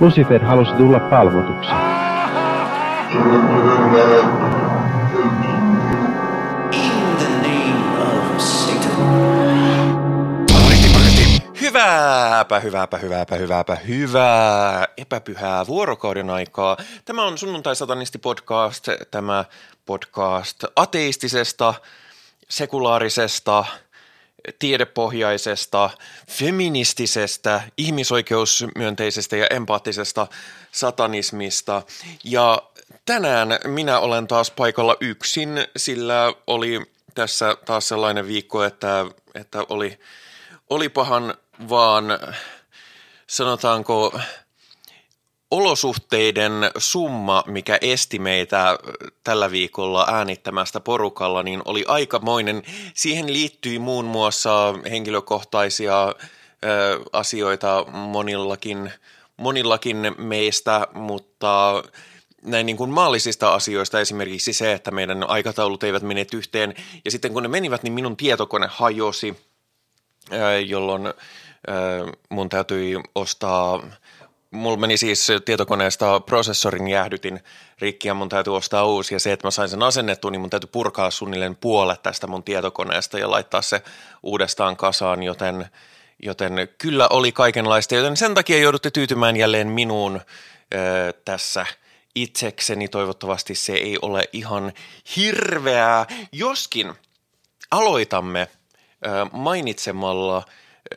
Lucifer halusi tulla palvotuksi. Hyvääpä, hyvääpä, hyvääpä, hyvääpä, hyvää epäpyhää vuorokauden aikaa. Tämä on Sunnuntai Satanisti podcast, tämä podcast ateistisesta, sekulaarisesta, tiedepohjaisesta, feministisestä, ihmisoikeusmyönteisestä ja empaattisesta satanismista. Ja tänään minä olen taas paikalla yksin, sillä oli tässä taas sellainen viikko, että, että oli, olipahan vaan, sanotaanko, olosuhteiden summa, mikä esti meitä tällä viikolla äänittämästä porukalla, niin oli aikamoinen. Siihen liittyi muun muassa henkilökohtaisia ö, asioita monillakin, monillakin meistä, mutta näin niin kuin maallisista asioista esimerkiksi se, että meidän aikataulut eivät mene yhteen. Ja sitten kun ne menivät, niin minun tietokone hajosi, jolloin mun täytyi ostaa – mulla meni siis tietokoneesta prosessorin jäähdytin rikki ja mun täytyy ostaa uusi. Ja se, että mä sain sen asennettua, niin mun täytyy purkaa suunnilleen puolet tästä mun tietokoneesta ja laittaa se uudestaan kasaan, joten, joten kyllä oli kaikenlaista. Joten sen takia joudutte tyytymään jälleen minuun ö, tässä itsekseni. Toivottavasti se ei ole ihan hirveää, joskin aloitamme ö, mainitsemalla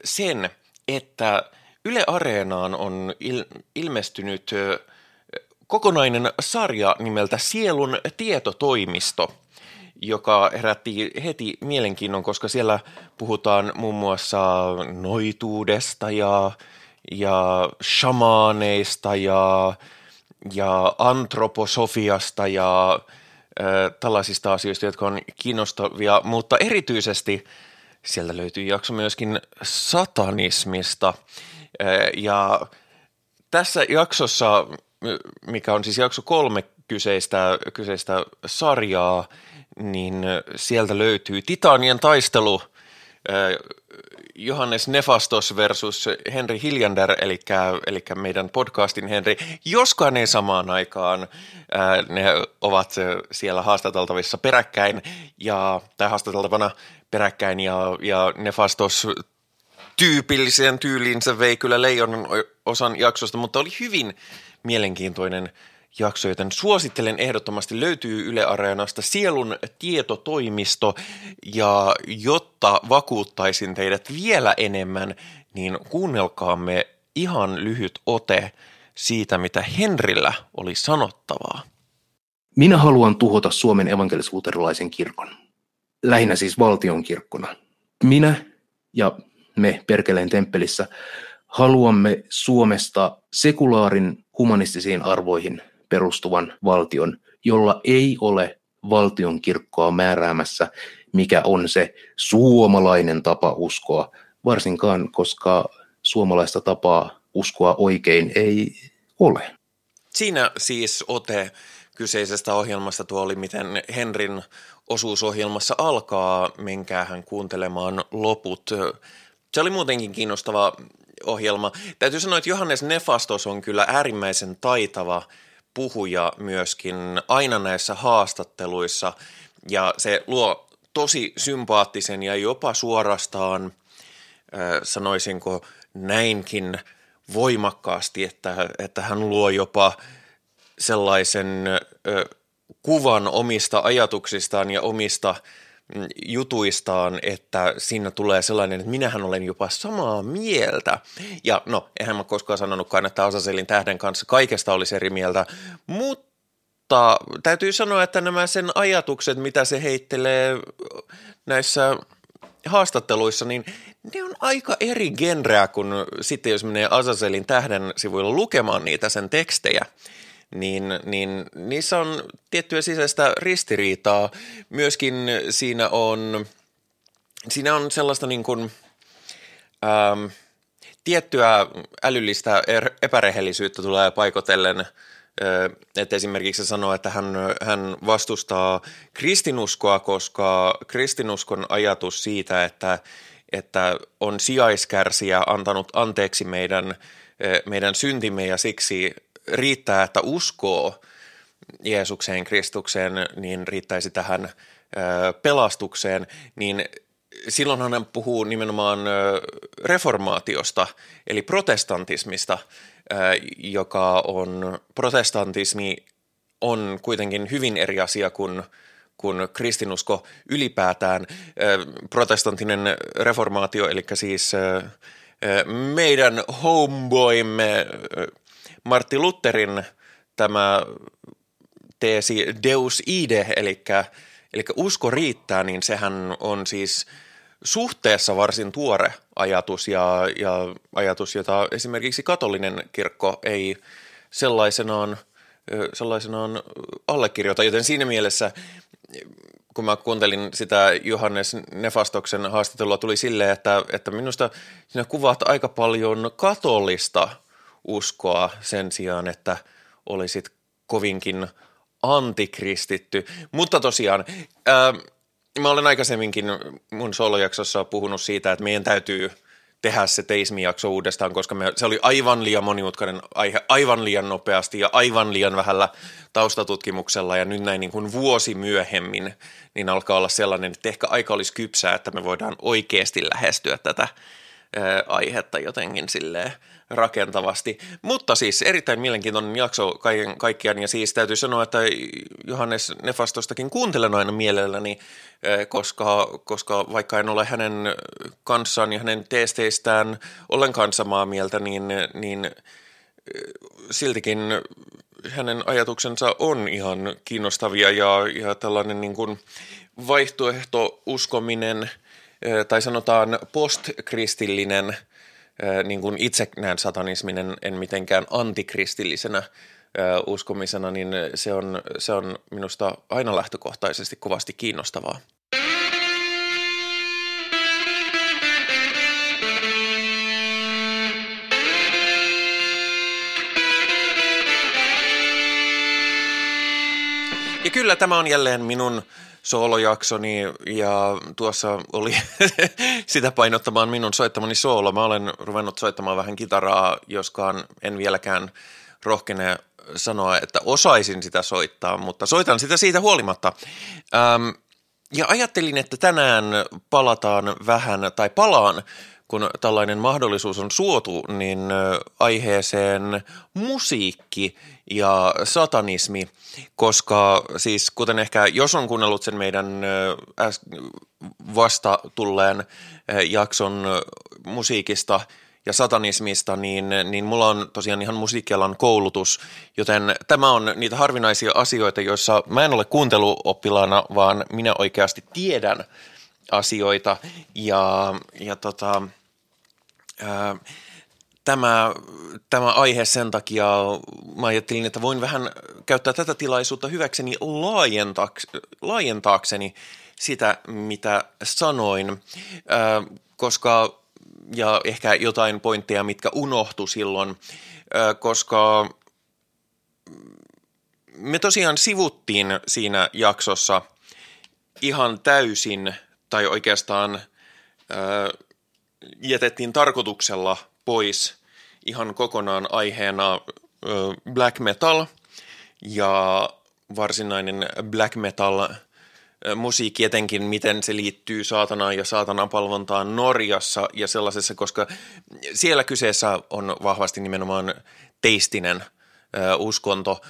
sen, että – Yle Areenaan on il- ilmestynyt kokonainen sarja nimeltä Sielun tietotoimisto, joka herätti heti mielenkiinnon, koska siellä puhutaan muun muassa noituudesta ja, ja shamaaneista ja, ja antroposofiasta ja äh, tällaisista asioista, jotka on kiinnostavia, mutta erityisesti sieltä löytyy jakso myöskin satanismista – ja tässä jaksossa, mikä on siis jakso kolme kyseistä, kyseistä sarjaa, niin sieltä löytyy Titanien taistelu Johannes Nefastos versus Henry Hiljander, eli, eli meidän podcastin Henry, joskaan ei samaan aikaan. Ne ovat siellä haastateltavissa peräkkäin, ja, tai haastateltavana peräkkäin, ja, ja Nefastos tyypilliseen tyyliinsä vei kyllä leijonan osan jaksosta, mutta oli hyvin mielenkiintoinen jakso, joten suosittelen ehdottomasti. Löytyy Yle Areenasta Sielun tietotoimisto ja jotta vakuuttaisin teidät vielä enemmän, niin kuunnelkaamme ihan lyhyt ote siitä, mitä Henrillä oli sanottavaa. Minä haluan tuhota Suomen evankelis-luterilaisen kirkon. Lähinnä siis valtion kirkkona. Minä ja me Perkeleen temppelissä haluamme Suomesta sekulaarin humanistisiin arvoihin perustuvan valtion, jolla ei ole valtion kirkkoa määräämässä, mikä on se suomalainen tapa uskoa, varsinkaan koska suomalaista tapaa uskoa oikein ei ole. Siinä siis ote kyseisestä ohjelmasta tuo oli, miten Henrin osuusohjelmassa alkaa. Menkäähän kuuntelemaan loput. Se oli muutenkin kiinnostava ohjelma. Täytyy sanoa, että Johannes Nefastos on kyllä äärimmäisen taitava puhuja myöskin aina näissä haastatteluissa ja se luo tosi sympaattisen ja jopa suorastaan, sanoisinko näinkin voimakkaasti, että, että hän luo jopa sellaisen kuvan omista ajatuksistaan ja omista – jutuistaan, että siinä tulee sellainen, että minähän olen jopa samaa mieltä. Ja no, eihän mä koskaan sanonutkaan, että Asaselin tähden kanssa kaikesta olisi eri mieltä, mutta täytyy sanoa, että nämä sen ajatukset, mitä se heittelee näissä haastatteluissa, niin ne on aika eri genreä kuin sitten, jos menee Azazelin tähden sivuilla lukemaan niitä sen tekstejä niin, niin niissä on tiettyä sisäistä ristiriitaa. Myöskin siinä on, siinä on sellaista niin kuin, ähm, tiettyä älyllistä er, epärehellisyyttä tulee paikotellen äh, että esimerkiksi sanoo, että hän, hän vastustaa kristinuskoa, koska kristinuskon ajatus siitä, että, että on sijaiskärsiä antanut anteeksi meidän meidän syntimme ja siksi riittää, että uskoo Jeesukseen, Kristukseen, niin riittäisi tähän pelastukseen, niin silloin hän puhuu nimenomaan reformaatiosta, eli protestantismista, joka on, protestantismi on kuitenkin hyvin eri asia kuin, kuin kristinusko ylipäätään. Protestantinen reformaatio, eli siis meidän homeboymme Martti Lutherin tämä teesi Deus ide, eli, eli usko riittää, niin sehän on siis suhteessa varsin tuore ajatus ja, ja ajatus, jota esimerkiksi katolinen kirkko ei sellaisenaan, sellaisenaan allekirjoita, joten siinä mielessä kun mä kuuntelin sitä Johannes Nefastoksen haastattelua, tuli silleen, että, että minusta sinä kuvaat aika paljon katolista uskoa sen sijaan, että olisit kovinkin antikristitty. Mutta tosiaan, ää, mä olen aikaisemminkin mun solojaksossa puhunut siitä, että meidän täytyy tehdä se teismijakso uudestaan, koska me, se oli aivan liian monimutkainen aihe, aivan liian nopeasti ja aivan liian vähällä taustatutkimuksella ja nyt näin niin kuin vuosi myöhemmin, niin alkaa olla sellainen, että ehkä aika olisi kypsää, että me voidaan oikeasti lähestyä tätä ää, aihetta jotenkin silleen rakentavasti. Mutta siis erittäin mielenkiintoinen jakso kaiken kaikkiaan ja siis täytyy sanoa, että Johannes Nefastostakin kuuntelen aina mielelläni, eh, koska, koska vaikka en ole hänen kanssaan ja hänen teesteistään ollenkaan samaa mieltä, niin, niin eh, siltikin hänen ajatuksensa on ihan kiinnostavia ja, ja tällainen niin kuin vaihtoehto-uskominen eh, tai sanotaan postkristillinen – niin kuin itse näen satanismin en, en mitenkään antikristillisenä uskomisena, niin se on, se on minusta aina lähtökohtaisesti kovasti kiinnostavaa. Ja kyllä tämä on jälleen minun soolojaksoni ja tuossa oli sitä painottamaan minun soittamani soolo. Mä olen ruvennut soittamaan vähän kitaraa, joskaan en vieläkään rohkene sanoa, että osaisin sitä soittaa, mutta soitan sitä siitä huolimatta. Ähm, ja ajattelin, että tänään palataan vähän, tai palaan kun tällainen mahdollisuus on suotu, niin aiheeseen musiikki ja satanismi, koska siis kuten ehkä jos on kuunnellut sen meidän vasta tulleen jakson musiikista ja satanismista, niin, niin mulla on tosiaan ihan musiikkialan koulutus, joten tämä on niitä harvinaisia asioita, joissa mä en ole kuunteluoppilaana, vaan minä oikeasti tiedän asioita. Ja, ja tota, tämä, tämä aihe sen takia, mä ajattelin, että voin vähän käyttää tätä tilaisuutta hyväkseni laajentaakseni, sitä, mitä sanoin, koska, ja ehkä jotain pointteja, mitkä unohtu silloin, koska me tosiaan sivuttiin siinä jaksossa ihan täysin, tai oikeastaan jätettiin tarkoituksella pois ihan kokonaan aiheena black metal. Ja varsinainen black metal musiikki etenkin, miten se liittyy saatanaan ja saatanan palvontaan Norjassa ja sellaisessa, koska siellä kyseessä on vahvasti nimenomaan teistinen uskonto,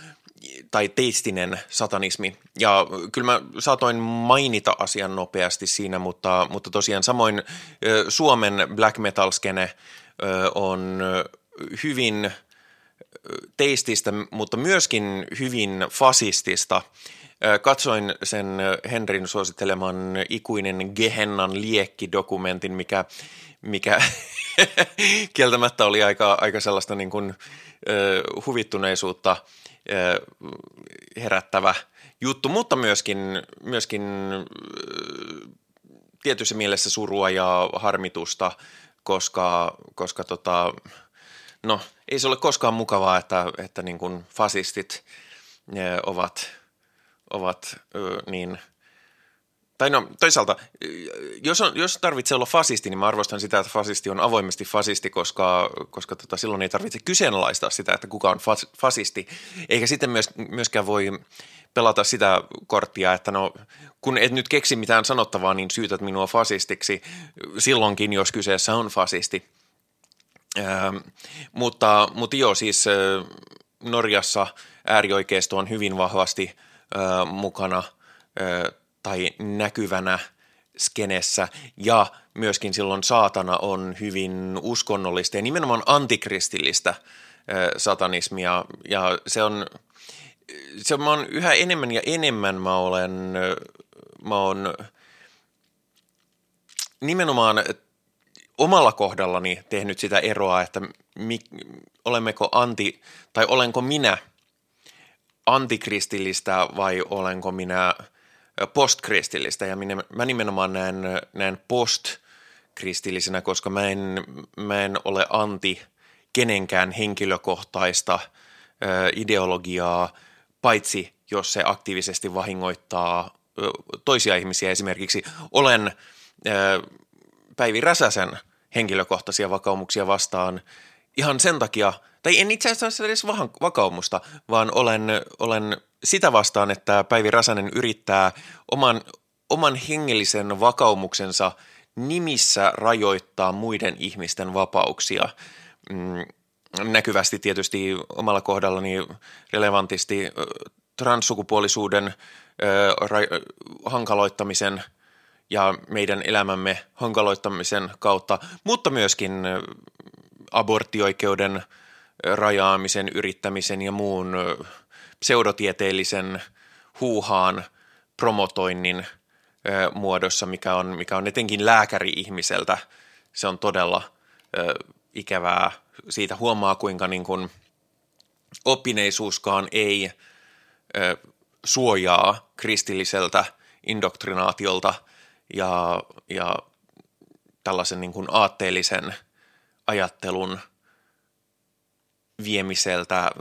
tai teistinen satanismi. Ja kyllä mä saatoin mainita asian nopeasti siinä, mutta, mutta tosiaan samoin Suomen black metal-skene on hyvin teististä, mutta myöskin hyvin fasistista. Katsoin sen Henrin suositteleman ikuinen Gehennan liekki-dokumentin, mikä, mikä kieltämättä oli aika, aika sellaista niin kuin, huvittuneisuutta – herättävä juttu, mutta myöskin, myöskin tietyssä mielessä surua ja harmitusta, koska, koska tota, no, ei se ole koskaan mukavaa, että, että niin kuin fasistit ovat, ovat niin tai no toisaalta, jos, on, jos tarvitsee olla fasisti, niin mä arvostan sitä, että fasisti on avoimesti fasisti, koska, koska tota, silloin ei tarvitse kyseenalaistaa sitä, että kuka on fas, fasisti. Eikä sitten myös, myöskään voi pelata sitä korttia, että no kun et nyt keksi mitään sanottavaa, niin syytät minua fasistiksi silloinkin, jos kyseessä on fasisti. Ähm, mutta, mutta joo, siis äh, Norjassa äärioikeisto on hyvin vahvasti äh, mukana äh, tai näkyvänä skenessä. Ja myöskin silloin saatana on hyvin uskonnollista ja nimenomaan antikristillistä satanismia. Ja se on, se mä on yhä enemmän ja enemmän mä olen, mä oon nimenomaan omalla kohdallani tehnyt sitä eroa, että mi, olemmeko anti, tai olenko minä antikristillistä vai olenko minä postkristillistä. Ja minä, mä nimenomaan näen, näen postkristillisenä, koska mä en, mä en ole anti kenenkään henkilökohtaista ideologiaa, paitsi jos se aktiivisesti vahingoittaa toisia ihmisiä. Esimerkiksi olen Päivi Räsäsen – henkilökohtaisia vakaumuksia vastaan ihan sen takia, tai en itse asiassa edes vakaumusta, vaan olen, olen sitä vastaan, että Päivi Räsänen yrittää oman, oman hengellisen vakaumuksensa nimissä rajoittaa muiden ihmisten vapauksia. Mm, näkyvästi tietysti omalla kohdallani relevantisti transsukupuolisuuden hankaloittamisen – ja meidän elämämme hankaloittamisen kautta, mutta myöskin aborttioikeuden rajaamisen, yrittämisen ja muun pseudotieteellisen huuhaan promotoinnin muodossa, mikä on, mikä on etenkin lääkäri-ihmiseltä. Se on todella ikävää. Siitä huomaa, kuinka niin kuin oppineisuuskaan ei suojaa kristilliseltä indoktrinaatiolta – ja, ja tällaisen niin kuin aatteellisen ajattelun viemiseltä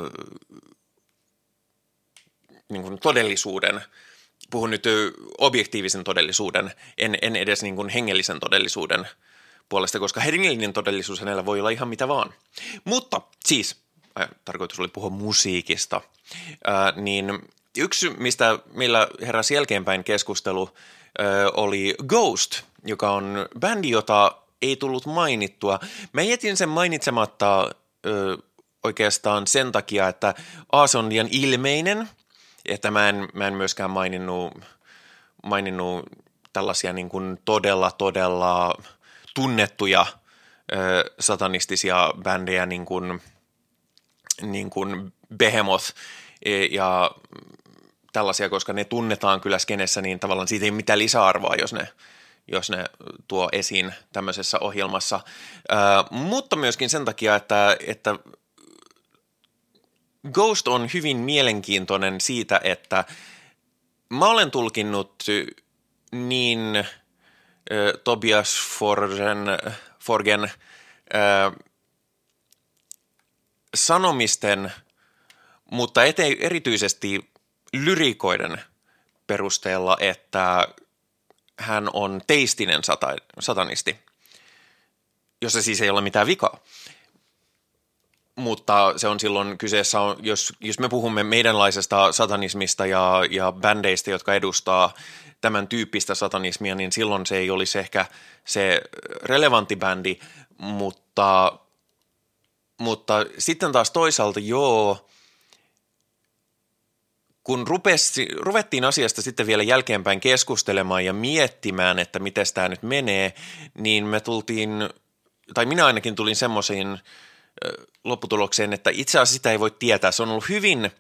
niin kuin todellisuuden, puhun nyt objektiivisen todellisuuden, en, en edes niin kuin hengellisen todellisuuden puolesta, koska hengellinen todellisuus hänellä voi olla ihan mitä vaan. Mutta siis, äh, tarkoitus oli puhua musiikista, äh, niin yksi, mistä meillä heräsi jälkeenpäin keskustelu, oli Ghost, joka on bändi, jota ei tullut mainittua. Mä jätin sen mainitsematta ö, oikeastaan sen takia, että A, se on liian ilmeinen, että mä en, mä en myöskään maininnut, maininnut tällaisia niin kuin todella, todella tunnettuja ö, satanistisia bändejä niin kuin, niin kuin Behemoth e, ja tällaisia, koska ne tunnetaan kyllä skenessä, niin tavallaan siitä ei mitään lisäarvoa, jos ne, jos ne tuo esiin tämmöisessä ohjelmassa. Ää, mutta myöskin sen takia, että, että Ghost on hyvin mielenkiintoinen siitä, että mä olen tulkinnut niin ä, Tobias Forgen, Forgen ä, sanomisten, mutta ete, erityisesti lyrikoiden perusteella, että hän on teistinen sata, satanisti, jossa siis ei ole mitään vikaa. Mutta se on silloin kyseessä, jos, jos me puhumme meidänlaisesta satanismista ja, ja bändeistä, jotka edustaa tämän tyyppistä satanismia, niin silloin se ei olisi ehkä se relevantti bändi, mutta, mutta sitten taas toisaalta joo, kun rupesi, ruvettiin asiasta sitten vielä jälkeenpäin keskustelemaan ja miettimään, että miten tämä nyt menee, niin me tultiin, tai minä ainakin tulin semmoisiin lopputulokseen, että itse asiassa sitä ei voi tietää. Se on ollut hyvin,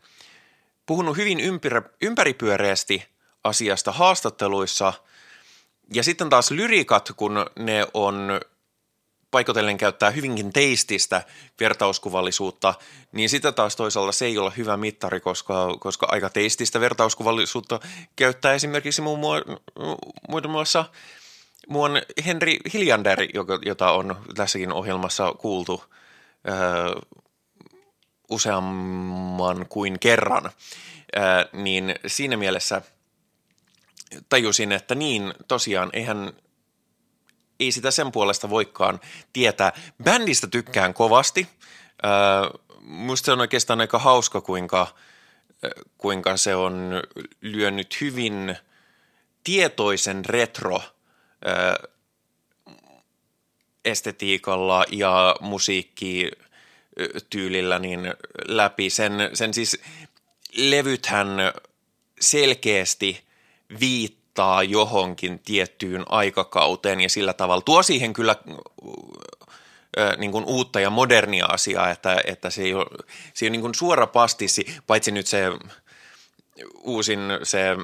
puhunut hyvin ympärä, ympäripyöreästi asiasta haastatteluissa, ja sitten taas lyrikat, kun ne on paikotellen käyttää hyvinkin teististä vertauskuvallisuutta, niin sitä taas toisaalta se ei ole hyvä mittari, koska, koska aika teististä vertauskuvallisuutta käyttää esimerkiksi muun muassa muun Henry Hiljander, jota on tässäkin ohjelmassa kuultu öö, useamman kuin kerran, öö, niin siinä mielessä tajusin, että niin tosiaan, eihän ei sitä sen puolesta voikaan tietää. Bändistä tykkään kovasti. musta se on oikeastaan aika hauska, kuinka, kuinka se on lyönyt hyvin tietoisen retro estetiikalla ja musiikkityylillä niin läpi. Sen, sen siis levythän selkeästi viittaa johonkin tiettyyn aikakauteen ja sillä tavalla tuo siihen kyllä niin kuin uutta ja modernia asiaa, että, että se ei ole, se ei ole niin kuin suora pastissi, paitsi nyt se uusin se äh,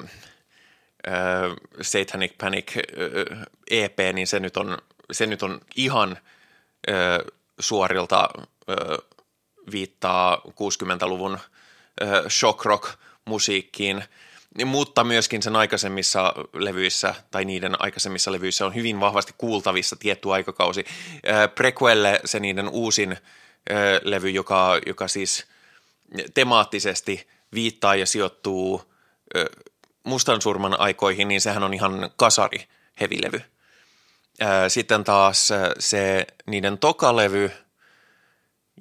Satanic Panic äh, EP, niin se nyt on, se nyt on ihan äh, suorilta äh, viittaa 60-luvun äh, shock rock musiikkiin – mutta myöskin sen aikaisemmissa levyissä tai niiden aikaisemmissa levyissä on hyvin vahvasti kuultavissa tietty aikakausi. Prequelle se niiden uusin levy, joka, joka siis temaattisesti viittaa ja sijoittuu mustan surman aikoihin, niin sehän on ihan kasari hevilevy. Sitten taas se niiden tokalevy,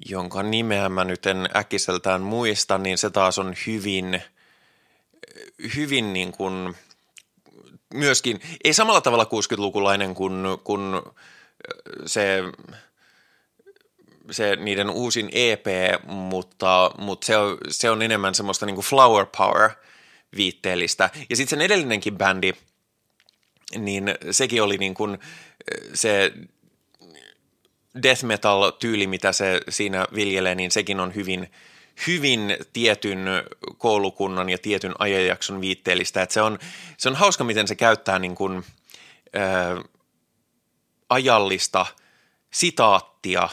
jonka nimeä mä nyt en äkkiseltään muista, niin se taas on hyvin – hyvin niin kuin myöskin, ei samalla tavalla 60-lukulainen kuin, kuin se, se niiden uusin EP, mutta, mutta se, on, se on enemmän semmoista niin kuin flower power viitteellistä. Ja sitten sen edellinenkin bändi, niin sekin oli niin kuin se death metal tyyli, mitä se siinä viljelee, niin sekin on hyvin – hyvin tietyn koulukunnan ja tietyn ajanjakson viitteellistä. Että se, on, se on hauska, miten se käyttää niin kuin, ää, ajallista sitaattia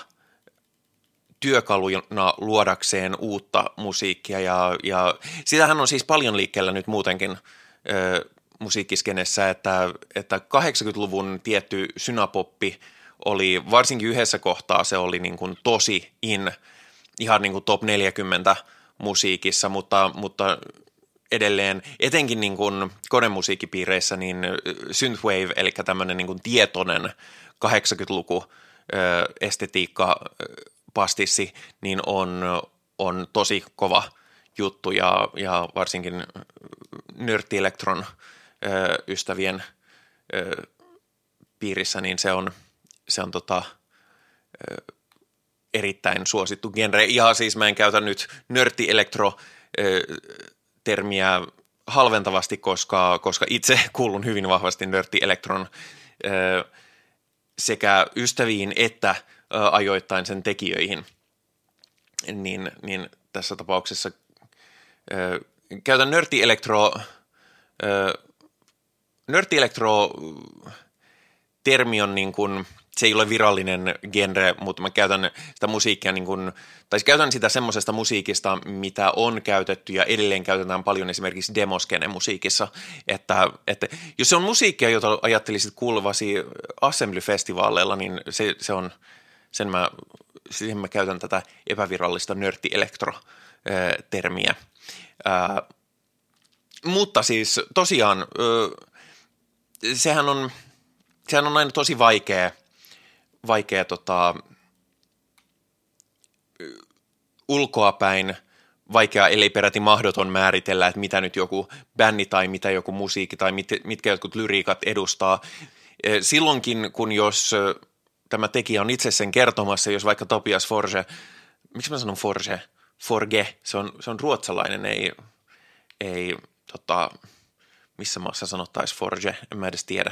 työkaluna luodakseen uutta musiikkia. Ja, ja sitähän on siis paljon liikkeellä nyt muutenkin ää, musiikkiskenessä, että, että 80-luvun tietty synapoppi oli, varsinkin yhdessä kohtaa se oli niin kuin tosi in – ihan niin kuin top 40 musiikissa, mutta, mutta edelleen, etenkin niin kuin konemusiikkipiireissä, niin synthwave, eli tämmöinen niin kuin tietoinen 80-luku estetiikka pastissi, niin on, on tosi kova juttu ja, ja varsinkin ystävien piirissä, niin se on, se on tota, erittäin suosittu genre. Ja siis mä en käytä nyt nörtti-elektro termiä halventavasti, koska, koska itse kuulun hyvin vahvasti nörtti-elektron sekä ystäviin että ajoittain sen tekijöihin. Niin, niin tässä tapauksessa käytän nörtti-elektro nörtti-elektro termi on niin kuin – se ei ole virallinen genre, mutta mä käytän sitä musiikkia niin kuin, tai siis käytän sitä semmoisesta musiikista, mitä on käytetty ja edelleen käytetään paljon esimerkiksi demoskene musiikissa, että, että jos se on musiikkia, jota ajattelisit kuuluvasi Assembly-festivaaleilla, niin se, se on, sen mä, siihen mä käytän tätä epävirallista nörtti-elektro-termiä. mutta siis tosiaan, sehän on, sehän on aina tosi vaikea – vaikea tota, ulkoapäin vaikea, ellei peräti mahdoton määritellä, että mitä nyt joku bändi tai mitä joku musiikki tai mit, mitkä jotkut lyriikat edustaa. E, silloinkin, kun jos tämä tekijä on itse sen kertomassa, jos vaikka Topias Forge, miksi mä sanon Forge? Forge, se on, se on ruotsalainen, ei, ei tota, missä maassa sanottaisiin Forge, en mä edes tiedä.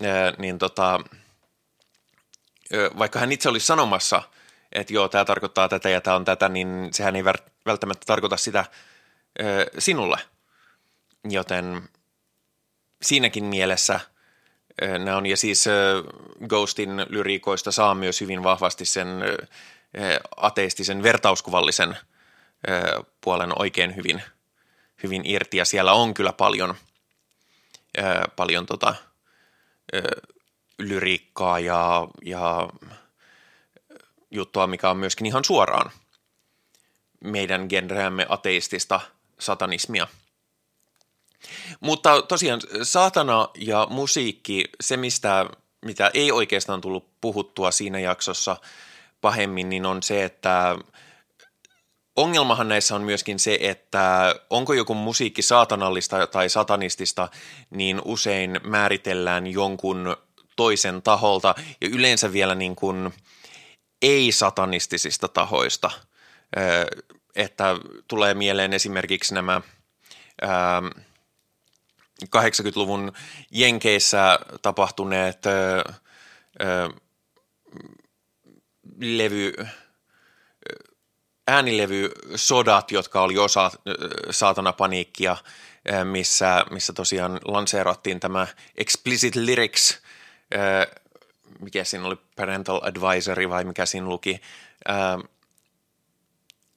Ja, niin tota, vaikka hän itse olisi sanomassa, että joo, tämä tarkoittaa tätä ja tämä on tätä, niin sehän ei välttämättä tarkoita sitä sinulle. Joten siinäkin mielessä nämä on, ja siis Ghostin lyriikoista saa myös hyvin vahvasti sen ateistisen vertauskuvallisen puolen oikein hyvin, hyvin irti, ja siellä on kyllä paljon, paljon tota, lyriikkaa ja, ja juttua, mikä on myöskin ihan suoraan meidän genreämme ateistista satanismia. Mutta tosiaan saatana ja musiikki, se mistä, mitä ei oikeastaan tullut puhuttua siinä jaksossa pahemmin, niin on se, että ongelmahan näissä on myöskin se, että onko joku musiikki saatanallista tai satanistista, niin usein määritellään jonkun toisen taholta ja yleensä vielä niin kuin ei-satanistisista tahoista. Että tulee mieleen esimerkiksi nämä 80-luvun Jenkeissä tapahtuneet levy, äänilevysodat, jotka oli osa saatana paniikkia, missä, missä tosiaan lanseerattiin tämä explicit lyrics, mikä siinä oli parental advisory vai mikä siinä luki,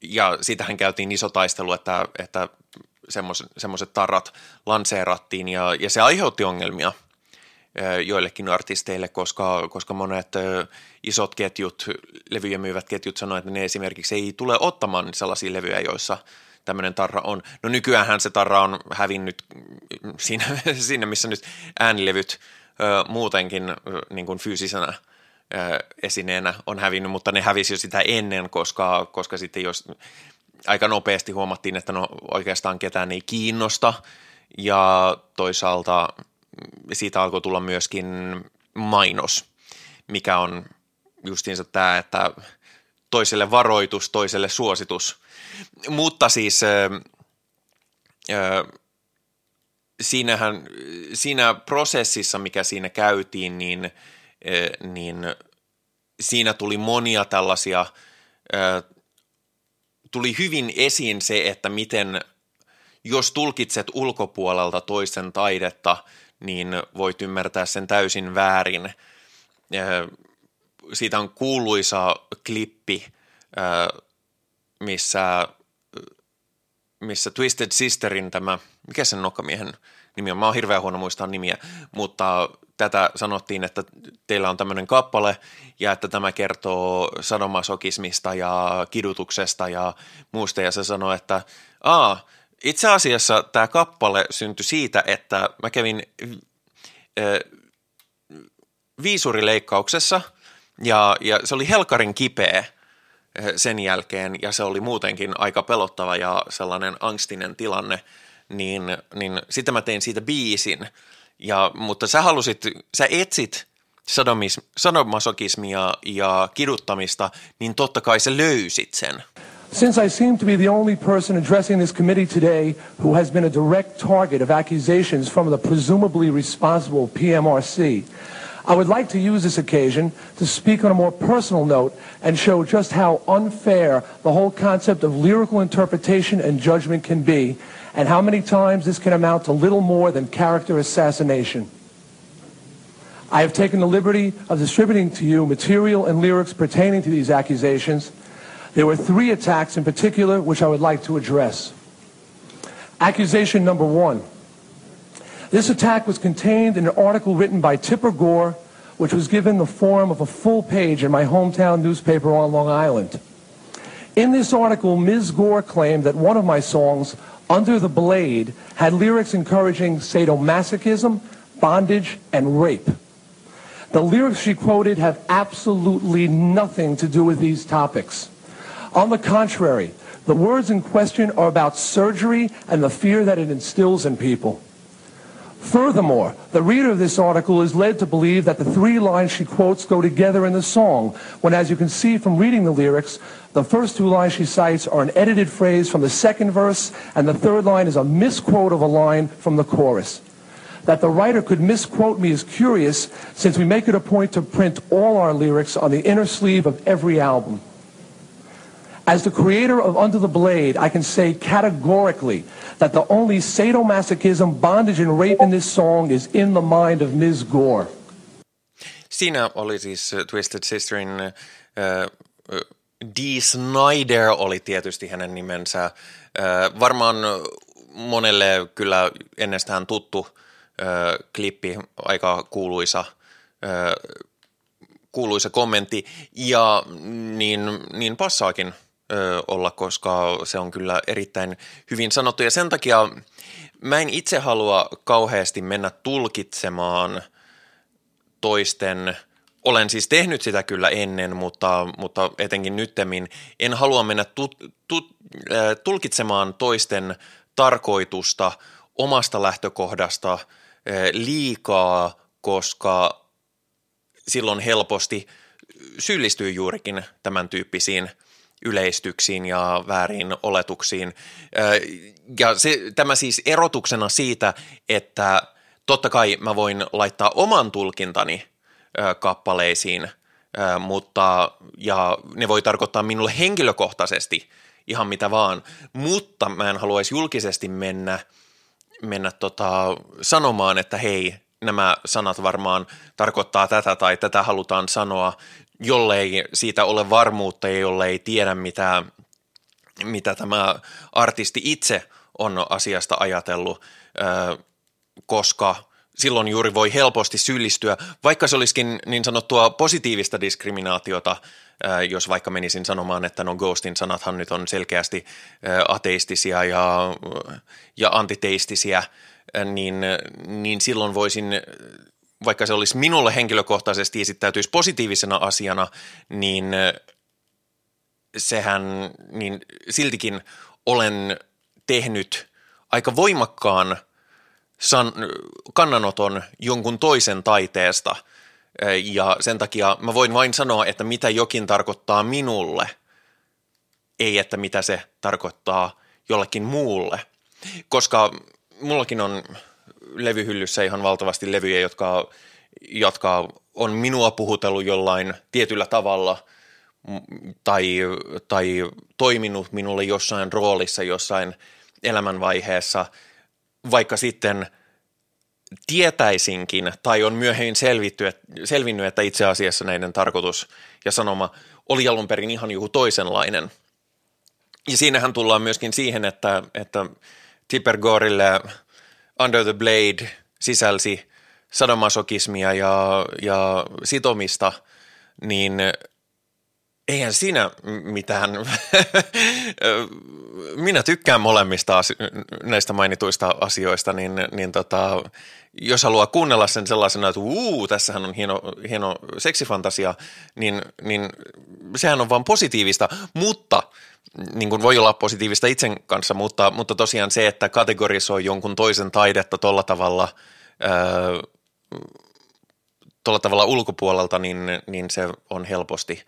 ja siitähän käytiin iso taistelu, että, että semmoiset tarrat lanseerattiin ja, ja se aiheutti ongelmia joillekin artisteille, koska, koska monet isot ketjut, levyjä myyvät ketjut sanoivat, että ne esimerkiksi ei tule ottamaan sellaisia levyjä, joissa tämmöinen tarra on. No nykyään se tarra on hävinnyt siinä, siinä missä nyt äänilevyt muutenkin niin kuin fyysisenä esineenä on hävinnyt, mutta ne hävisi jo sitä ennen, koska, koska sitten jos aika nopeasti huomattiin, että no oikeastaan ketään ei kiinnosta ja toisaalta siitä alkoi tulla myöskin mainos, mikä on justiinsa tämä, että toiselle varoitus, toiselle suositus. Mutta siis siinähän, siinä prosessissa, mikä siinä käytiin, niin, niin siinä tuli monia tällaisia, tuli hyvin esiin se, että miten jos tulkitset ulkopuolelta toisen taidetta, niin voit ymmärtää sen täysin väärin. Siitä on kuuluisa klippi, missä, missä Twisted Sisterin tämä, mikä sen nokkamiehen nimi on, mä oon hirveän huono muistaa nimiä, mutta tätä sanottiin, että teillä on tämmöinen kappale ja että tämä kertoo sadomasokismista ja kidutuksesta ja muusta ja se sanoi, että aa, itse asiassa tämä kappale syntyi siitä, että mä kävin äh, viisurileikkauksessa ja, ja se oli helkarin kipeä sen jälkeen ja se oli muutenkin aika pelottava ja sellainen angstinen tilanne, niin, niin sitten mä tein siitä biisin. Ja, mutta sä halusit, sä etsit sadomis, sadomasokismia ja kiduttamista, niin totta kai sä löysit sen. Since I seem to be the only person addressing this committee today who has been a direct target of accusations from the presumably responsible PMRC, I would like to use this occasion to speak on a more personal note and show just how unfair the whole concept of lyrical interpretation and judgment can be, and how many times this can amount to little more than character assassination. I have taken the liberty of distributing to you material and lyrics pertaining to these accusations, there were three attacks in particular which I would like to address. Accusation number one. This attack was contained in an article written by Tipper Gore, which was given the form of a full page in my hometown newspaper on Long Island. In this article, Ms. Gore claimed that one of my songs, Under the Blade, had lyrics encouraging sadomasochism, bondage, and rape. The lyrics she quoted have absolutely nothing to do with these topics. On the contrary, the words in question are about surgery and the fear that it instills in people. Furthermore, the reader of this article is led to believe that the three lines she quotes go together in the song, when as you can see from reading the lyrics, the first two lines she cites are an edited phrase from the second verse, and the third line is a misquote of a line from the chorus. That the writer could misquote me is curious, since we make it a point to print all our lyrics on the inner sleeve of every album. As the creator of Under the Blade, I can say categorically that the only sadomasochism, bondage, and rape in this song is in the mind of Ms. Gore. Siinä oli siis uh, Twisted Sisterin uh, uh, Dee Snyder oli tietysti hänen nimensä. Uh, varmaan monelle kyllä ennestään tuttu uh, klippi, aika kuuluisa uh, kuuluisa kommentti, ja niin, niin passaakin olla, koska se on kyllä erittäin hyvin sanottu. Ja sen takia mä en itse halua kauheasti mennä tulkitsemaan toisten, olen siis tehnyt sitä kyllä ennen, mutta, mutta etenkin nyttemmin en halua mennä tu, tu, äh, tulkitsemaan toisten tarkoitusta omasta lähtökohdasta äh, liikaa, koska silloin helposti syyllistyy juurikin tämän tyyppisiin – yleistyksiin ja väärin oletuksiin. Ja se, tämä siis erotuksena siitä, että totta kai mä voin laittaa oman tulkintani kappaleisiin, mutta, ja ne voi tarkoittaa minulle henkilökohtaisesti ihan mitä vaan, mutta mä en haluaisi julkisesti mennä, mennä tota, sanomaan, että hei, nämä sanat varmaan tarkoittaa tätä tai tätä halutaan sanoa, jollei siitä ole varmuutta ja jollei tiedä, mitä, mitä tämä artisti itse on asiasta ajatellut, koska silloin juuri voi helposti syyllistyä, vaikka se olisikin niin sanottua positiivista diskriminaatiota, jos vaikka menisin sanomaan, että no Ghostin sanathan nyt on selkeästi ateistisia ja, ja antiteistisiä, niin, niin silloin voisin vaikka se olisi minulle henkilökohtaisesti esittäytyisi positiivisena asiana, niin sehän, niin siltikin olen tehnyt aika voimakkaan san, kannanoton jonkun toisen taiteesta. Ja sen takia mä voin vain sanoa, että mitä jokin tarkoittaa minulle, ei että mitä se tarkoittaa jollekin muulle, koska mullakin on levyhyllyssä ihan valtavasti levyjä, jotka, jotka on minua puhutellut jollain tietyllä tavalla tai, tai toiminut minulle jossain roolissa jossain elämänvaiheessa, vaikka sitten tietäisinkin tai on myöhemmin selvitty, selvinnyt, että itse asiassa näiden tarkoitus ja sanoma oli alun perin ihan joku toisenlainen. Ja siinähän tullaan myöskin siihen, että, että Tipper Gorille – Under the Blade sisälsi sadomasokismia ja, ja sitomista, niin eihän siinä mitään. Minä tykkään molemmista näistä mainituista asioista, niin, niin tota, jos haluaa kuunnella sen sellaisena, että uu, tässähän on hieno, hieno seksifantasia, niin, niin sehän on vaan positiivista, mutta – niin kuin voi olla positiivista itsen kanssa, mutta, mutta tosiaan se, että kategorisoi jonkun toisen taidetta tuolla tavalla, tuolla tavalla ulkopuolelta, niin, niin se on helposti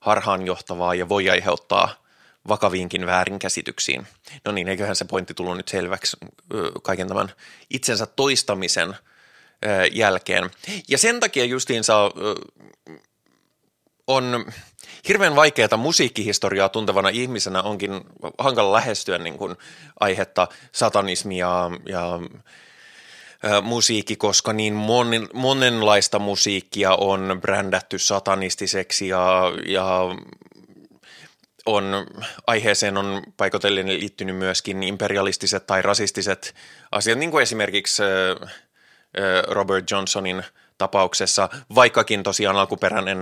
harhaanjohtavaa ja voi aiheuttaa vakaviinkin väärinkäsityksiin. No niin, eiköhän se pointti tullut nyt selväksi kaiken tämän itsensä toistamisen jälkeen. Ja sen takia justiinsa on hirveän vaikeaa musiikkihistoriaa tuntevana ihmisenä onkin hankala lähestyä niin kuin aihetta satanismia ja musiikki, koska niin monen, monenlaista musiikkia on brändätty satanistiseksi ja, ja on, aiheeseen on paikotellen liittynyt myöskin imperialistiset tai rasistiset asiat, niin kuin esimerkiksi Robert Johnsonin tapauksessa, vaikkakin tosiaan alkuperäinen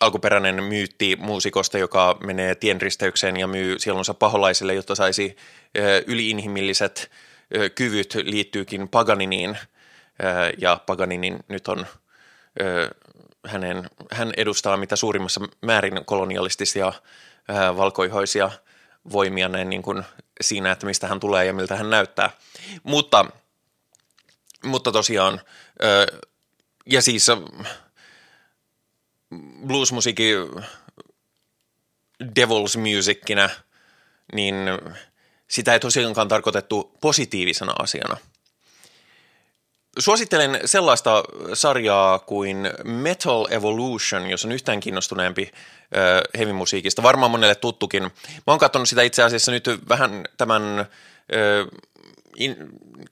alkuperäinen myytti muusikosta, joka menee tienristeykseen ja myy sielunsa paholaisille, jotta saisi yliinhimilliset kyvyt liittyykin Paganiniin. Ja Paganinin nyt on hänen, hän edustaa mitä suurimmassa määrin kolonialistisia valkoihoisia voimia näin niin kuin siinä, että mistä hän tulee ja miltä hän näyttää. Mutta, mutta tosiaan, ja siis bluesmusiikin devil's musickinä, niin sitä ei tosiaankaan tarkoitettu positiivisena asiana. Suosittelen sellaista sarjaa kuin Metal Evolution, jos on yhtään kiinnostuneempi hevimusiikista. Varmaan monelle tuttukin. Mä oon katsonut sitä itse asiassa nyt vähän tämän,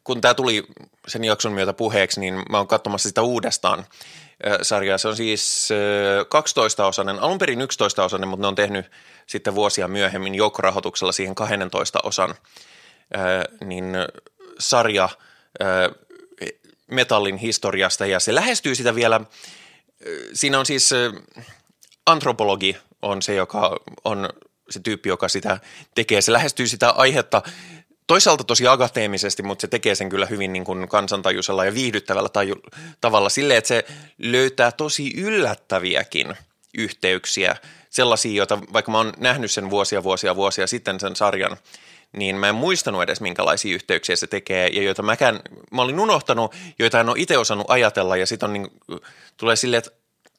kun tämä tuli sen jakson myötä puheeksi, niin mä oon katsomassa sitä uudestaan sarjaa. Se on siis 12-osainen, alun perin 11-osainen, mutta ne on tehnyt sitten vuosia myöhemmin joukkorahoituksella siihen 12 osan niin sarja metallin historiasta ja se lähestyy sitä vielä, siinä on siis antropologi on se, joka on se tyyppi, joka sitä tekee. Se lähestyy sitä aihetta toisaalta tosi akateemisesti, mutta se tekee sen kyllä hyvin niin kuin kansantajuisella ja viihdyttävällä taju, tavalla silleen, että se löytää tosi yllättäviäkin yhteyksiä, sellaisia, joita vaikka mä oon nähnyt sen vuosia, vuosia, vuosia sitten sen sarjan, niin mä en muistanut edes minkälaisia yhteyksiä se tekee ja joita mäkään, mä olin unohtanut, joita en ole itse osannut ajatella ja sitten niin, tulee silleen, että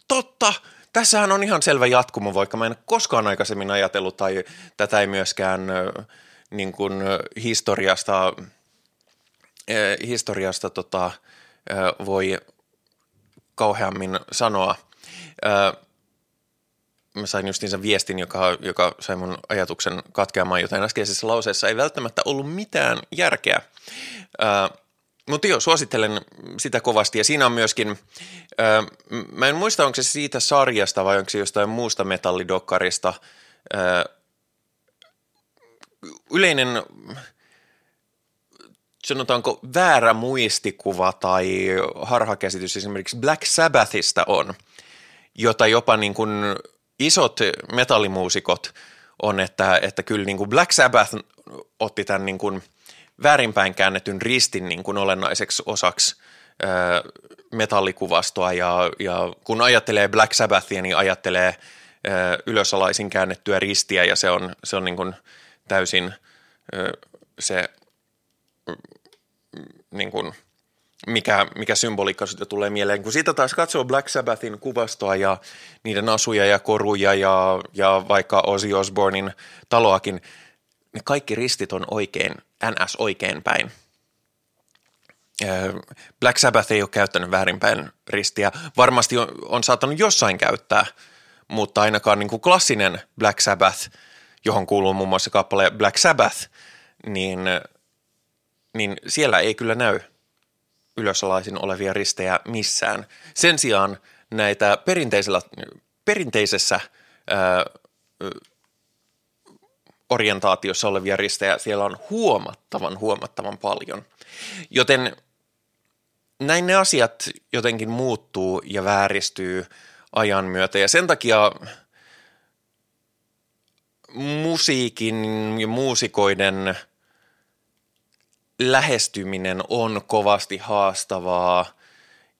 totta, tässähän on ihan selvä jatkumo, vaikka mä en koskaan aikaisemmin ajatellut tai tätä ei myöskään niin kuin historiasta, historiasta tota, voi kauheammin sanoa. Mä sain justiinsa viestin, joka, joka sai mun ajatuksen katkeamaan, joten äskeisessä lauseessa ei välttämättä ollut mitään järkeä. Mutta joo, suosittelen sitä kovasti ja siinä on myöskin, ää, mä en muista onko se siitä sarjasta vai onko se jostain muusta metallidokkarista, ää, yleinen sanotaanko väärä muistikuva tai harhakäsitys esimerkiksi Black Sabbathista on, jota jopa niin kuin isot metallimuusikot on, että, että kyllä niin kuin Black Sabbath otti tämän niin kuin – väärinpäin käännetyn ristin niin kuin olennaiseksi osaksi ää, metallikuvastoa. Ja, ja kun ajattelee Black Sabbathia, niin ajattelee ää, ylösalaisin käännettyä ristiä ja se on, se on niin kuin täysin ää, se niin kuin, mikä, mikä symboliikka siitä tulee mieleen. Kun siitä taas katsoo Black Sabbathin kuvastoa ja niiden asuja ja koruja ja, ja vaikka Ozzy Osbournein taloakin, ne kaikki ristit on oikein NS oikein päin. Black Sabbath ei ole käyttänyt väärinpäin ristiä. Varmasti on, on saattanut jossain käyttää, mutta ainakaan niin kuin klassinen Black Sabbath, johon kuuluu muun muassa kappale Black Sabbath, niin, niin siellä ei kyllä näy ylösalaisin olevia ristejä missään. Sen sijaan näitä perinteisellä, perinteisessä ää, orientaatiossa olevia ristejä siellä on huomattavan, huomattavan paljon. Joten näin ne asiat jotenkin muuttuu ja vääristyy ajan myötä ja sen takia musiikin ja muusikoiden lähestyminen on kovasti haastavaa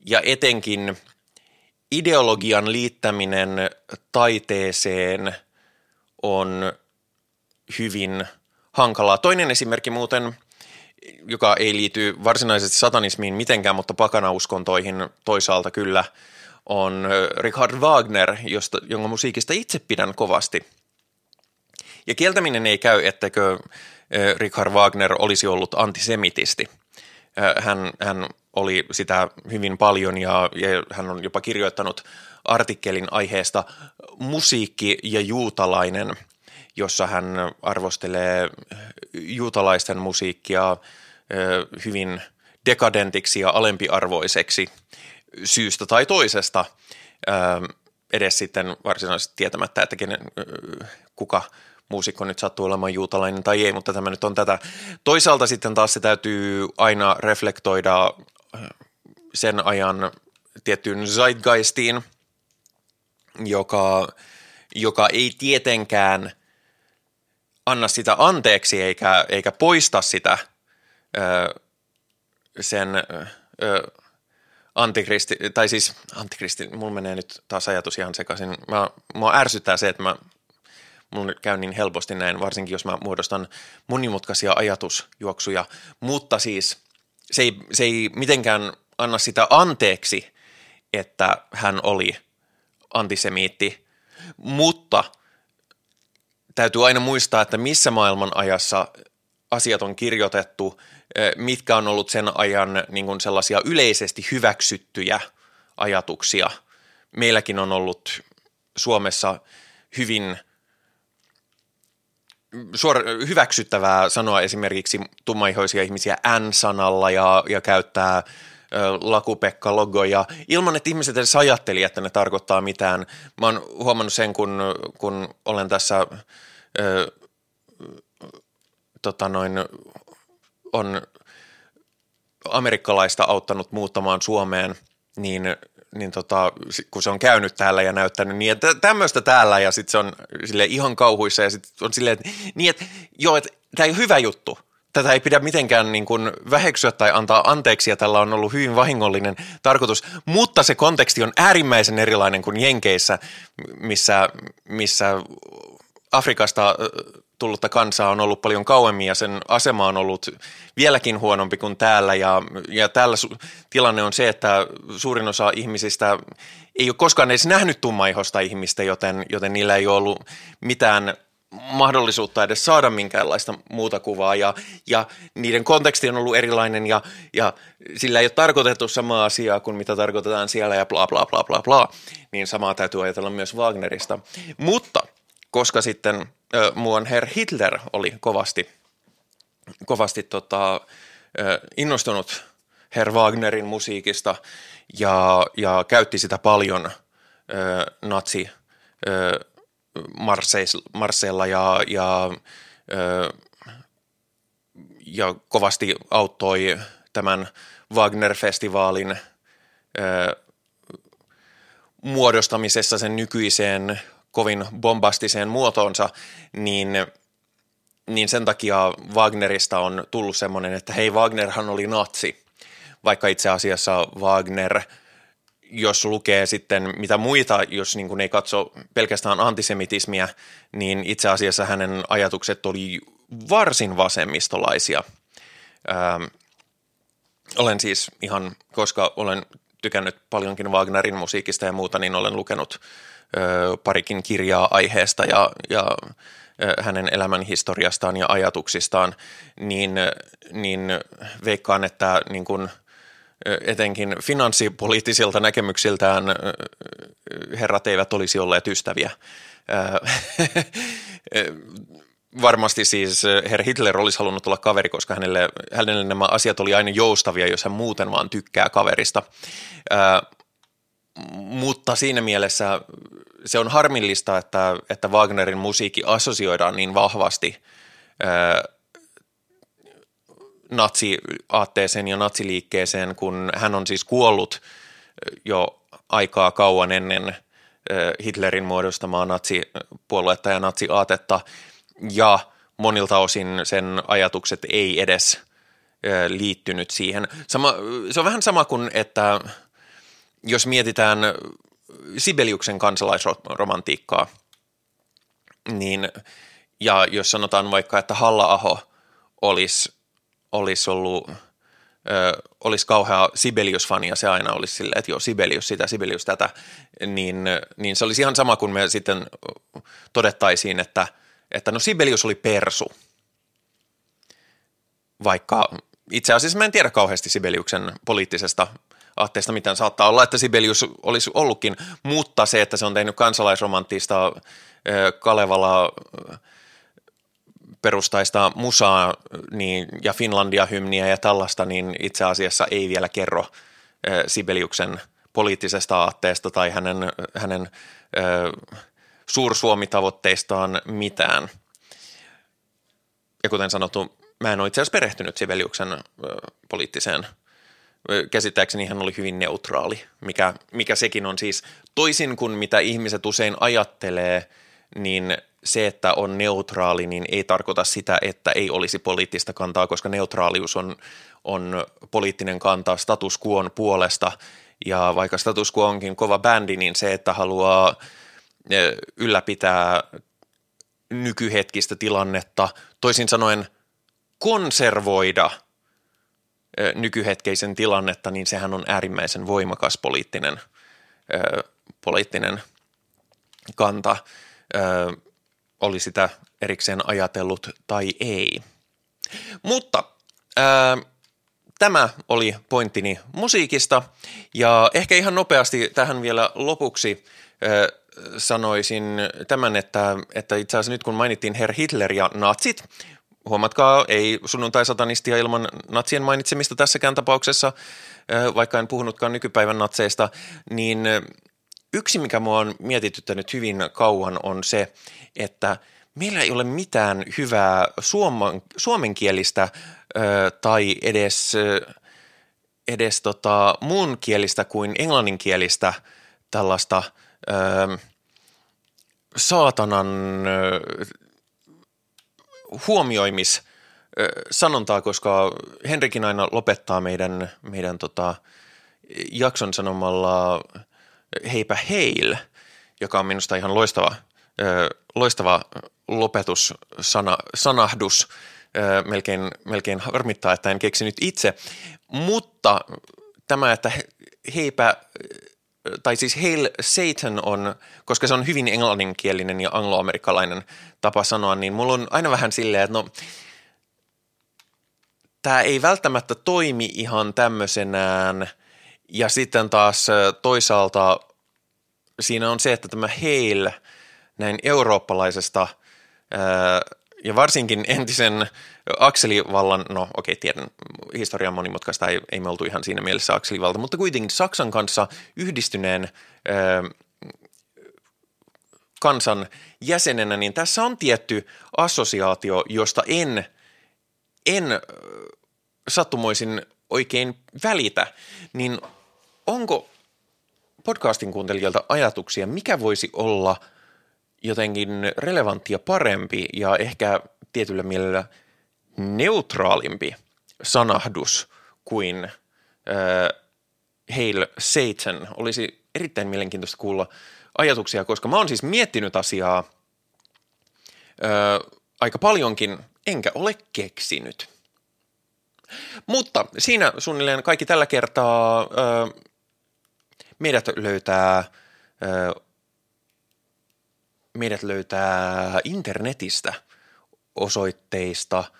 ja etenkin ideologian liittäminen taiteeseen on hyvin hankalaa. Toinen esimerkki muuten, joka ei liity varsinaisesti satanismiin mitenkään, mutta pakanauskontoihin toisaalta kyllä, on Richard Wagner, josta, jonka musiikista itse pidän kovasti. Ja kieltäminen ei käy, etteikö Richard Wagner olisi ollut antisemitisti. Hän, hän oli sitä hyvin paljon ja, ja hän on jopa kirjoittanut artikkelin aiheesta musiikki ja juutalainen – jossa hän arvostelee juutalaisten musiikkia hyvin dekadentiksi ja alempiarvoiseksi syystä tai toisesta, edes sitten varsinaisesti tietämättä, että kenen, kuka muusikko nyt sattuu olemaan juutalainen tai ei, mutta tämä nyt on tätä. Toisaalta sitten taas se täytyy aina reflektoida sen ajan tiettyyn zeitgeistiin, joka, joka ei tietenkään anna sitä anteeksi eikä, eikä poista sitä ö, sen ö, antikristi, tai siis antikristi, mulla menee nyt taas ajatus ihan sekaisin. Mä, mua ärsyttää se, että mä, mulla käy niin helposti näin, varsinkin jos mä muodostan monimutkaisia ajatusjuoksuja, mutta siis se ei, se ei mitenkään anna sitä anteeksi, että hän oli antisemiitti, mutta – täytyy aina muistaa, että missä maailman ajassa asiat on kirjoitettu, mitkä on ollut sen ajan niin kuin sellaisia yleisesti hyväksyttyjä ajatuksia. Meilläkin on ollut Suomessa hyvin suor- hyväksyttävää sanoa esimerkiksi tummaihoisia ihmisiä N-sanalla ja, ja käyttää Lakupekka-logoja ilman, että ihmiset edes ajatteli, että ne tarkoittaa mitään. Mä oon huomannut sen, kun, kun olen tässä ö, tota noin, on amerikkalaista auttanut muuttamaan Suomeen, niin, niin tota, kun se on käynyt täällä ja näyttänyt niin, että tämmöistä täällä ja sitten se on sille ihan kauhuissa ja sitten on silleen, että, niin että joo, että tämä ei ole hyvä juttu. tätä ei pidä mitenkään niin kuin väheksyä tai antaa anteeksi, ja tällä on ollut hyvin vahingollinen tarkoitus, mutta se konteksti on äärimmäisen erilainen kuin Jenkeissä, missä, missä Afrikasta tullutta kansaa on ollut paljon kauemmin ja sen asema on ollut vieläkin huonompi kuin täällä. Ja, ja täällä su- tilanne on se, että suurin osa ihmisistä ei ole koskaan edes nähnyt tummaihosta ihmistä, joten, joten niillä ei ole ollut mitään mahdollisuutta edes saada minkäänlaista muuta kuvaa. Ja, ja niiden konteksti on ollut erilainen ja, ja sillä ei ole tarkoitettu samaa asiaa kuin mitä tarkoitetaan siellä ja bla bla bla bla bla, niin samaa täytyy ajatella myös Wagnerista. Mutta koska sitten muun Herr Hitler oli kovasti, kovasti tota, innostunut Herr Wagnerin musiikista ja, ja käytti sitä paljon äh, natsi äh, Marseilla ja, ja, äh, ja kovasti auttoi tämän Wagner-festivaalin äh, muodostamisessa sen nykyiseen kovin bombastiseen muotoonsa, niin, niin sen takia Wagnerista on tullut semmoinen, että hei Wagnerhan oli natsi, vaikka itse asiassa Wagner, jos lukee sitten mitä muita, jos niin kuin ei katso pelkästään antisemitismiä, niin itse asiassa hänen ajatukset oli varsin vasemmistolaisia. Ähm, olen siis ihan, koska olen tykännyt paljonkin Wagnerin musiikista ja muuta, niin olen lukenut parikin kirjaa aiheesta ja, ja hänen elämänhistoriastaan ja ajatuksistaan, niin, niin veikkaan, että niin kuin etenkin finanssipoliittisilta näkemyksiltään herrat eivät olisi olleet ystäviä. Varmasti siis herra Hitler olisi halunnut olla kaveri, koska hänelle, hänelle nämä asiat oli aina joustavia, jos hän muuten vaan tykkää kaverista. Mutta siinä mielessä se on harmillista, että, että Wagnerin musiikki assosioidaan niin vahvasti ää, natsiaatteeseen ja natsiliikkeeseen, kun hän on siis kuollut jo aikaa kauan ennen Hitlerin muodostamaa natsipuoluetta ja natsiaatetta, ja monilta osin sen ajatukset ei edes liittynyt siihen. Sama, se on vähän sama kuin, että jos mietitään Sibeliuksen kansalaisromantiikkaa, niin, ja jos sanotaan vaikka, että Halla-aho olisi, olisi ollut, ö, olisi kauhea Sibelius-fani ja se aina olisi silleen, että joo, Sibelius sitä, Sibelius tätä, niin, niin se olisi ihan sama kuin me sitten todettaisiin, että, että no Sibelius oli persu, vaikka itse asiassa mä en tiedä kauheasti Sibeliuksen poliittisesta aatteesta mitään. Saattaa olla, että Sibelius olisi ollutkin, mutta se, että se on tehnyt kansalaisromanttista Kalevala perustaista musaa niin, ja Finlandia-hymniä ja tällaista, niin itse asiassa ei vielä kerro Sibeliuksen poliittisesta aatteesta tai hänen, hänen suursuomitavoitteistaan mitään. Ja kuten sanottu, mä en ole itse asiassa perehtynyt Sibeliuksen poliittiseen käsittääkseni hän oli hyvin neutraali, mikä, mikä sekin on siis toisin kuin mitä ihmiset usein ajattelee, niin se, että on neutraali, niin ei tarkoita sitä, että ei olisi poliittista kantaa, koska neutraalius on, on poliittinen kanta status quoon puolesta. Ja vaikka status quo onkin kova bändi, niin se, että haluaa ylläpitää nykyhetkistä tilannetta, toisin sanoen konservoida – nykyhetkeisen tilannetta, niin sehän on äärimmäisen voimakas poliittinen, poliittinen kanta, oli sitä erikseen ajatellut tai ei. Mutta tämä oli pointtini musiikista ja ehkä ihan nopeasti tähän vielä lopuksi sanoisin tämän, että, että itse asiassa nyt kun mainittiin Herr Hitler ja natsit, huomatkaa, ei sunnuntai-satanistia ilman natsien mainitsemista tässäkään tapauksessa, vaikka en puhunutkaan nykypäivän natseista, niin yksi, mikä mua on mietityttänyt hyvin kauan, on se, että meillä ei ole mitään hyvää suomen, suomenkielistä tai edes, edes tota, muunkielistä kuin englanninkielistä tällaista saatanan huomioimis sanontaa, koska Henrikin aina lopettaa meidän, meidän tota, jakson sanomalla heipä heil, joka on minusta ihan loistava, loistava lopetussana, sanahdus. Melkein, melkein harmittaa, että en keksinyt itse. Mutta tämä, että heipä tai siis Hail Satan on, koska se on hyvin englanninkielinen ja angloamerikkalainen tapa sanoa, niin mulla on aina vähän silleen, että no tämä ei välttämättä toimi ihan tämmöisenään. Ja sitten taas toisaalta siinä on se, että tämä Hail näin eurooppalaisesta ja varsinkin entisen akselivallan, no okei, okay, tiedän, historian monimutkaista ei, ei me oltu ihan siinä mielessä akselivalta, mutta kuitenkin Saksan kanssa yhdistyneen ö, kansan jäsenenä, niin tässä on tietty assosiaatio, josta en, en sattumoisin oikein välitä, niin onko podcastin kuuntelijalta ajatuksia, mikä voisi olla jotenkin relevanttia parempi ja ehkä tietyllä mielellä – neutraalimpi sanahdus kuin äh, Hail Satan. Olisi erittäin mielenkiintoista kuulla ajatuksia, koska mä oon siis miettinyt asiaa äh, aika paljonkin, enkä ole keksinyt. Mutta siinä suunnilleen kaikki tällä kertaa äh, meidät löytää meidät löytää internetistä osoitteista –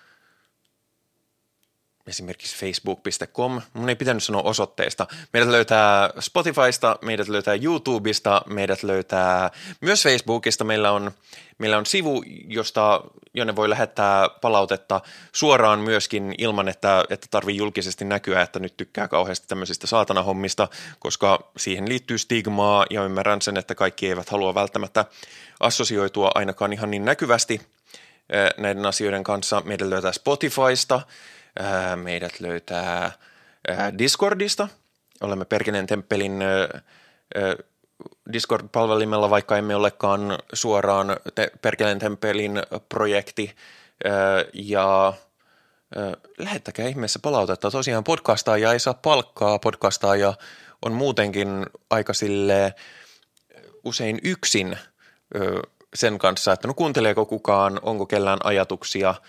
esimerkiksi facebook.com. Mun ei pitänyt sanoa osoitteesta. Meidät löytää Spotifysta, meidät löytää YouTubesta, meidät löytää myös Facebookista. Meillä on, meillä on sivu, josta, jonne voi lähettää palautetta suoraan myöskin ilman, että, että tarvii julkisesti näkyä, että nyt tykkää kauheasti tämmöisistä saatanahommista, koska siihen liittyy stigmaa ja ymmärrän sen, että kaikki eivät halua välttämättä assosioitua ainakaan ihan niin näkyvästi eh, näiden asioiden kanssa. Meidän löytää Spotifysta – meidät löytää Discordista. Olemme Perkeleen temppelin Discord-palvelimella, vaikka emme olekaan suoraan te- Perkeleen temppelin projekti. Ja lähettäkää ihmeessä palautetta. Tosiaan podcastaa ja ei saa palkkaa. Podcastaa ja on muutenkin aika sille usein yksin sen kanssa, että no kuunteleeko kukaan, onko kellään ajatuksia –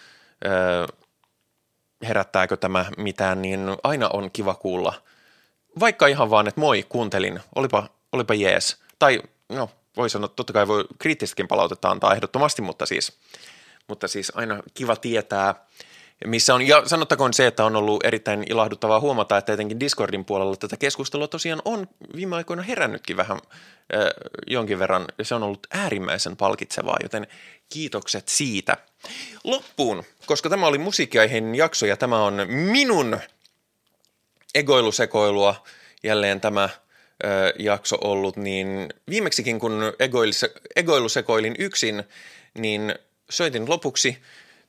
herättääkö tämä mitään, niin aina on kiva kuulla. Vaikka ihan vaan, että moi, kuuntelin, olipa, olipa jees. Tai no, voi sanoa, totta kai voi kriittistäkin palautetta antaa ehdottomasti, mutta siis, mutta siis aina kiva tietää, missä on, ja sanottakoon se, että on ollut erittäin ilahduttavaa huomata, että etenkin Discordin puolella tätä keskustelua tosiaan on viime aikoina herännytkin vähän äh, jonkin verran, se on ollut äärimmäisen palkitsevaa, joten kiitokset siitä. Loppuun, koska tämä oli musiikkiaiheen jakso ja tämä on minun egoilusekoilua jälleen tämä jakso ollut, niin viimeksikin kun egoilusekoilin yksin, niin soitin lopuksi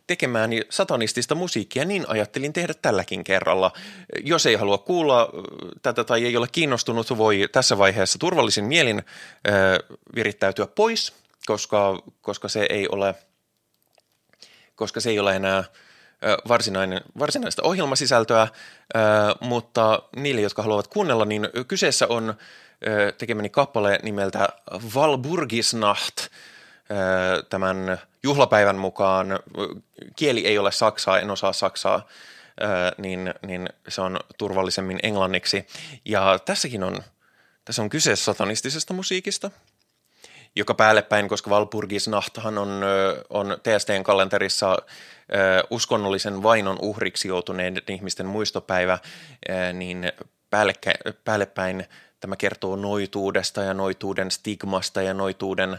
tekemään satanistista musiikkia, niin ajattelin tehdä tälläkin kerralla. Jos ei halua kuulla tätä tai ei ole kiinnostunut, voi tässä vaiheessa turvallisin mielin ö, virittäytyä pois, koska, koska se ei ole – koska se ei ole enää varsinainen, varsinaista ohjelmasisältöä, mutta niille, jotka haluavat kuunnella, niin kyseessä on tekemäni kappale nimeltä Valburgisnacht tämän juhlapäivän mukaan. Kieli ei ole saksaa, en osaa saksaa, niin, niin se on turvallisemmin englanniksi. Ja tässäkin on, tässä on kyse satanistisesta musiikista – joka päin, koska Valpurgisnahtahan on, on TSTn kalenterissa uskonnollisen vainon uhriksi joutuneiden ihmisten muistopäivä, niin päälle päin tämä kertoo noituudesta ja noituuden stigmasta ja noituuden,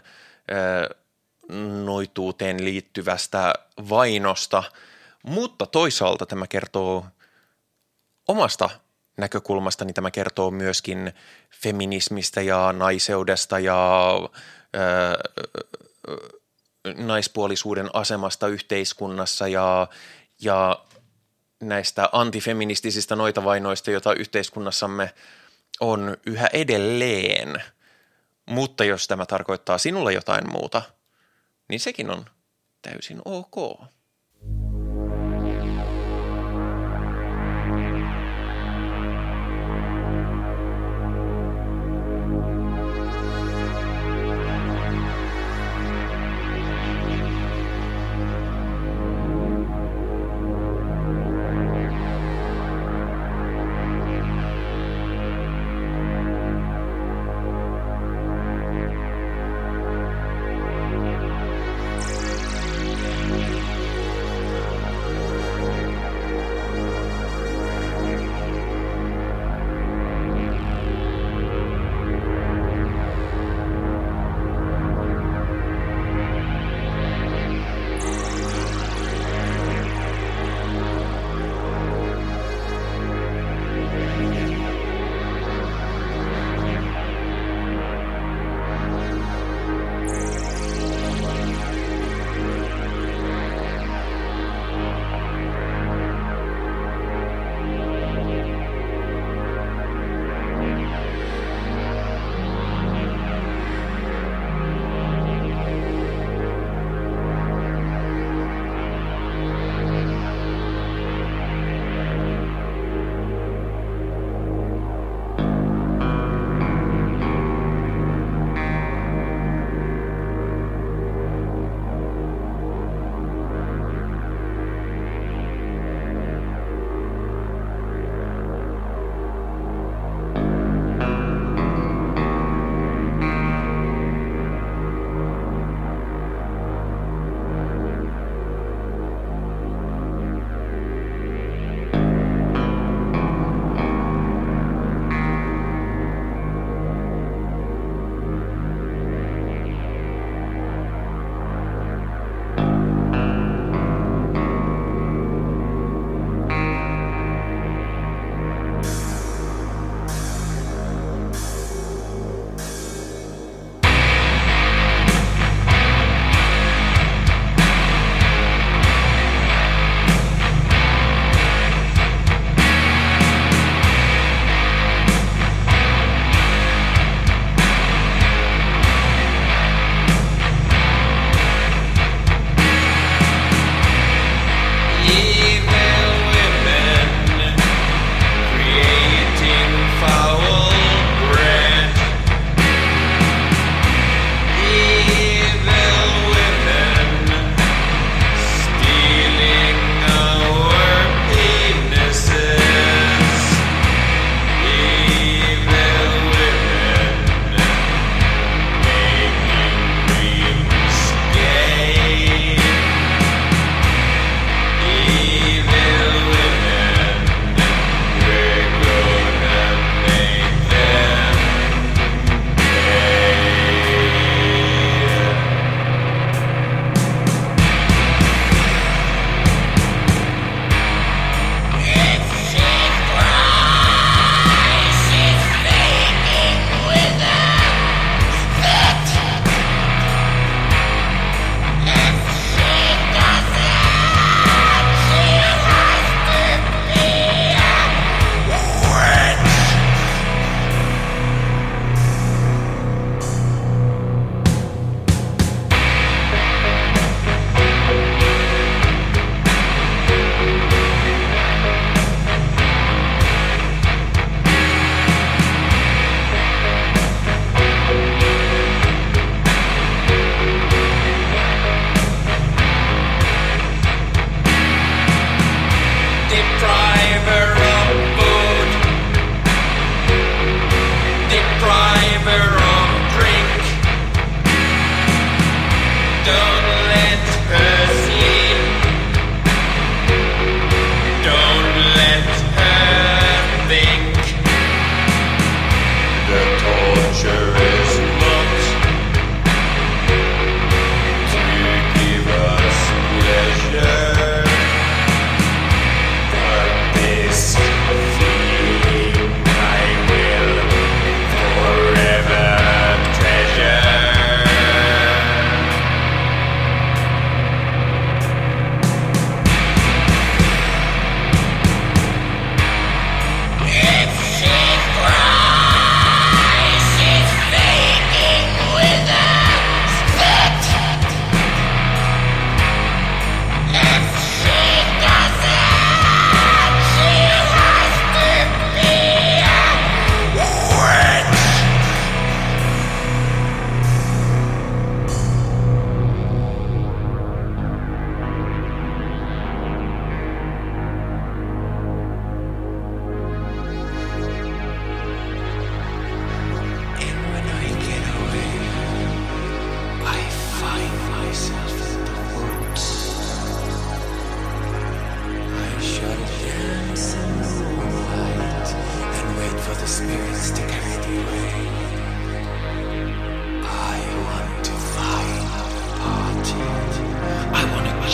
noituuteen liittyvästä vainosta, mutta toisaalta tämä kertoo omasta näkökulmasta, niin tämä kertoo myöskin feminismistä ja naiseudesta ja naispuolisuuden asemasta yhteiskunnassa ja, ja näistä antifeministisistä noitavainoista, joita yhteiskunnassamme on yhä edelleen. Mutta jos tämä tarkoittaa sinulle jotain muuta, niin sekin on täysin ok.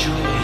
you.